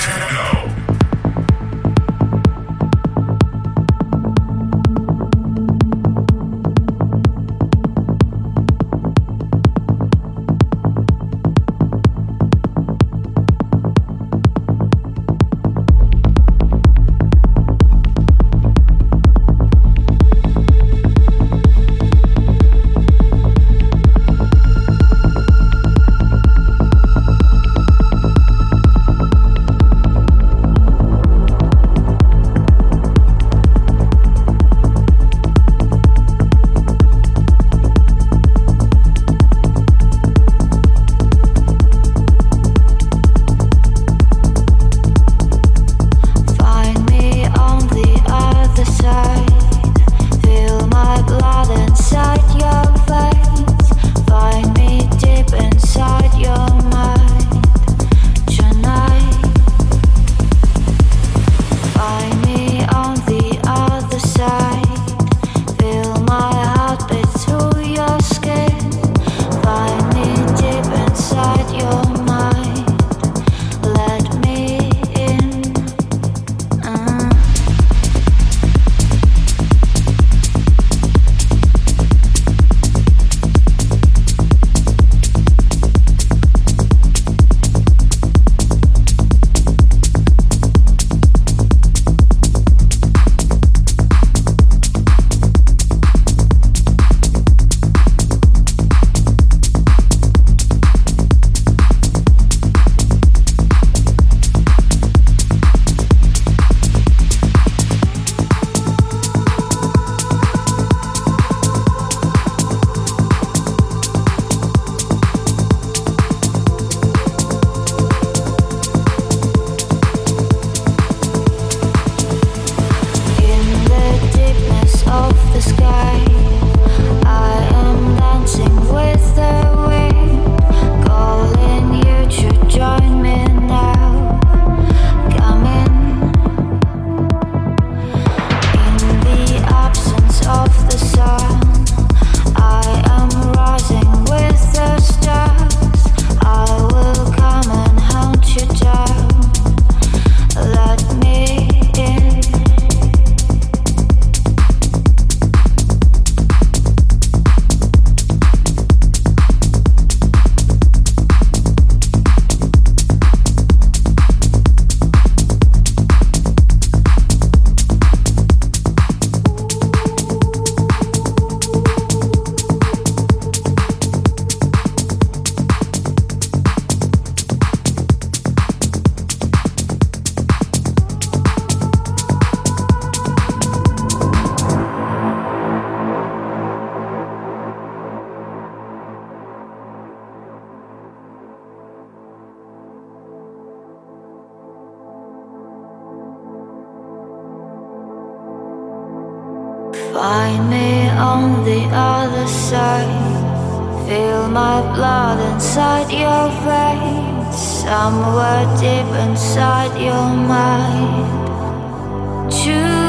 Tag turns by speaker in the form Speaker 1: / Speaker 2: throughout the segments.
Speaker 1: Techno.
Speaker 2: Find me on the other side. Feel my blood inside your veins. Somewhere deep inside
Speaker 3: your mind. Choose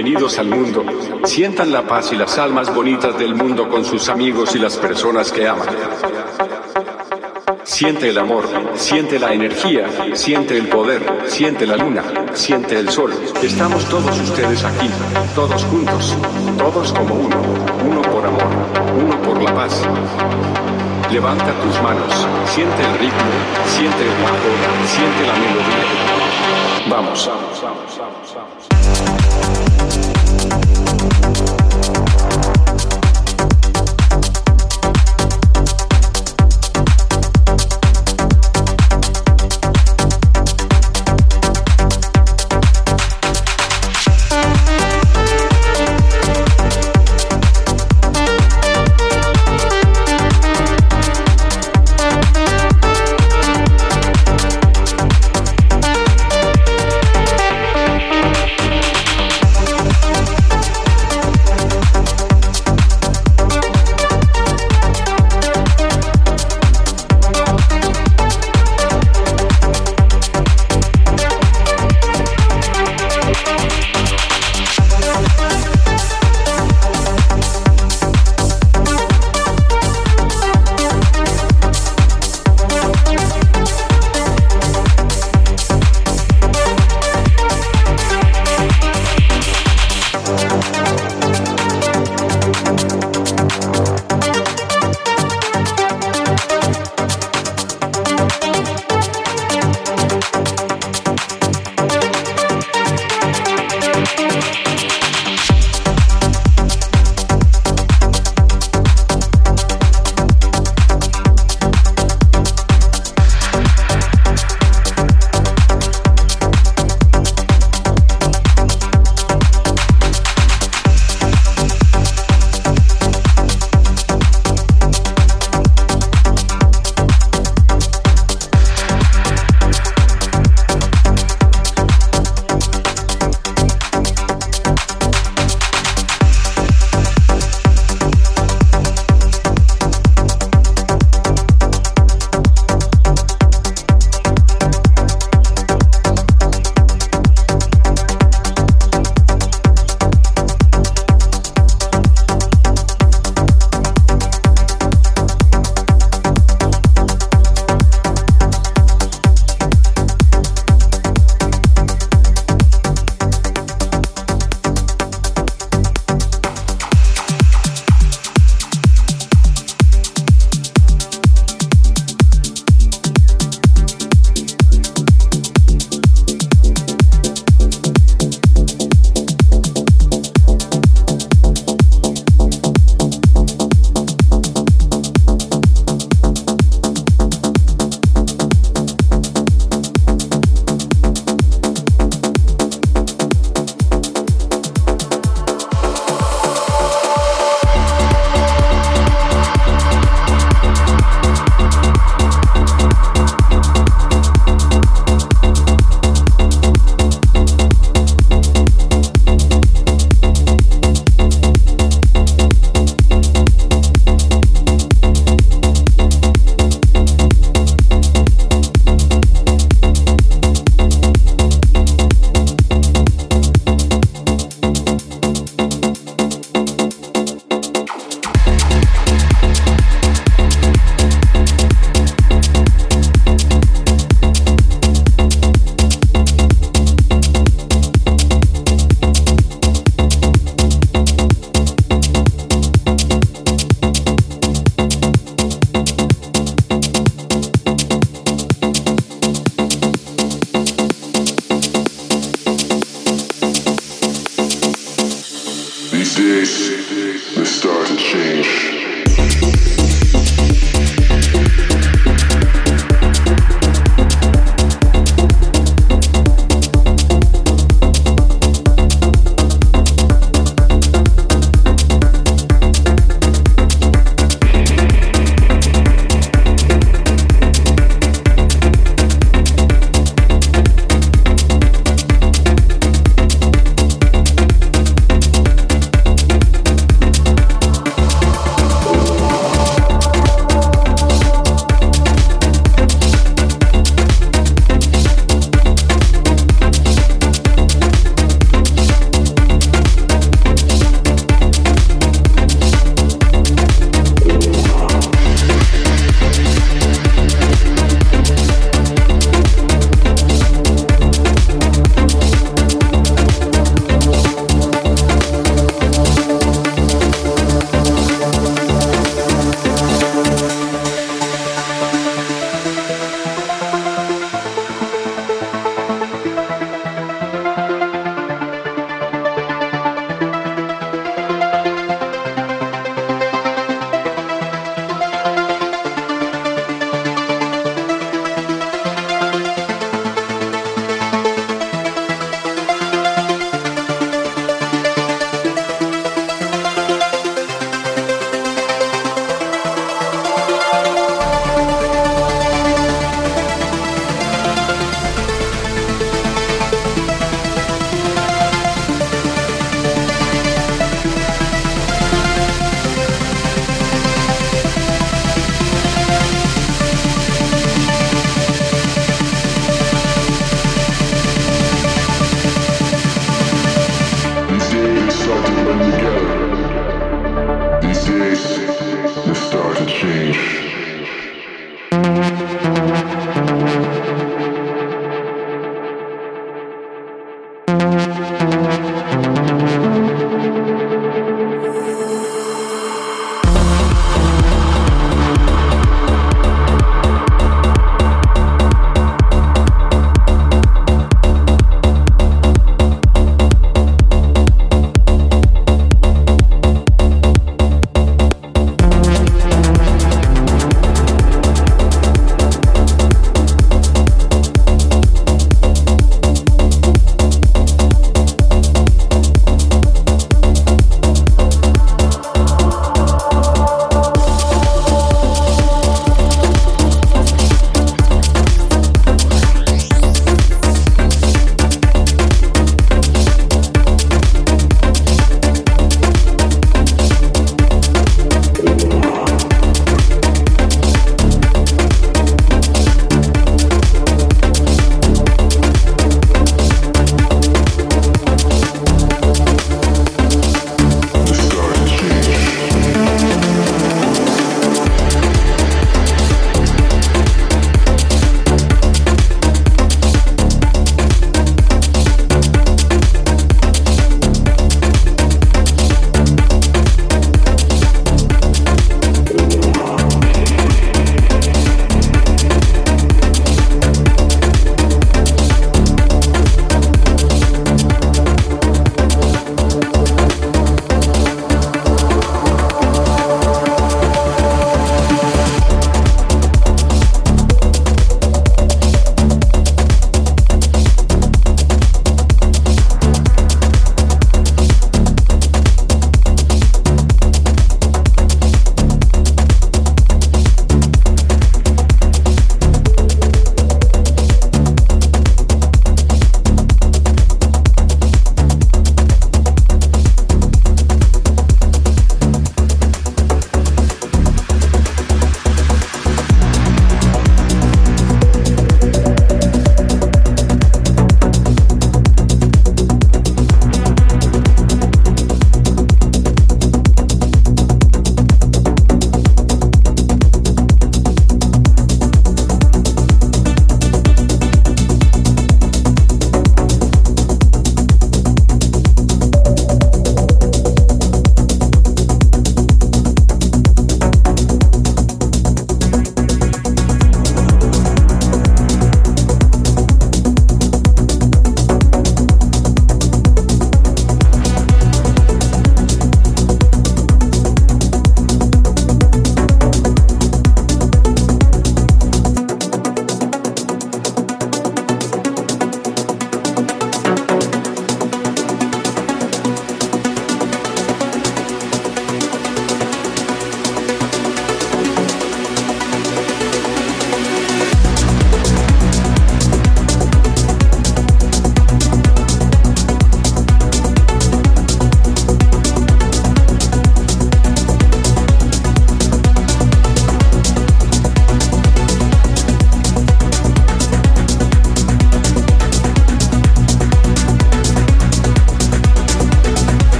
Speaker 3: bienvenidos al mundo. Sientan la paz y las almas bonitas del mundo con sus amigos y las personas que aman. Siente el amor, siente la energía, siente el poder, siente la luna, siente el sol. Estamos todos ustedes aquí, todos juntos, todos como uno, uno por amor, uno por la paz. Levanta tus manos, siente el ritmo, siente el bajo, siente la melodía. Vamos, vamos, vamos, vamos, vamos.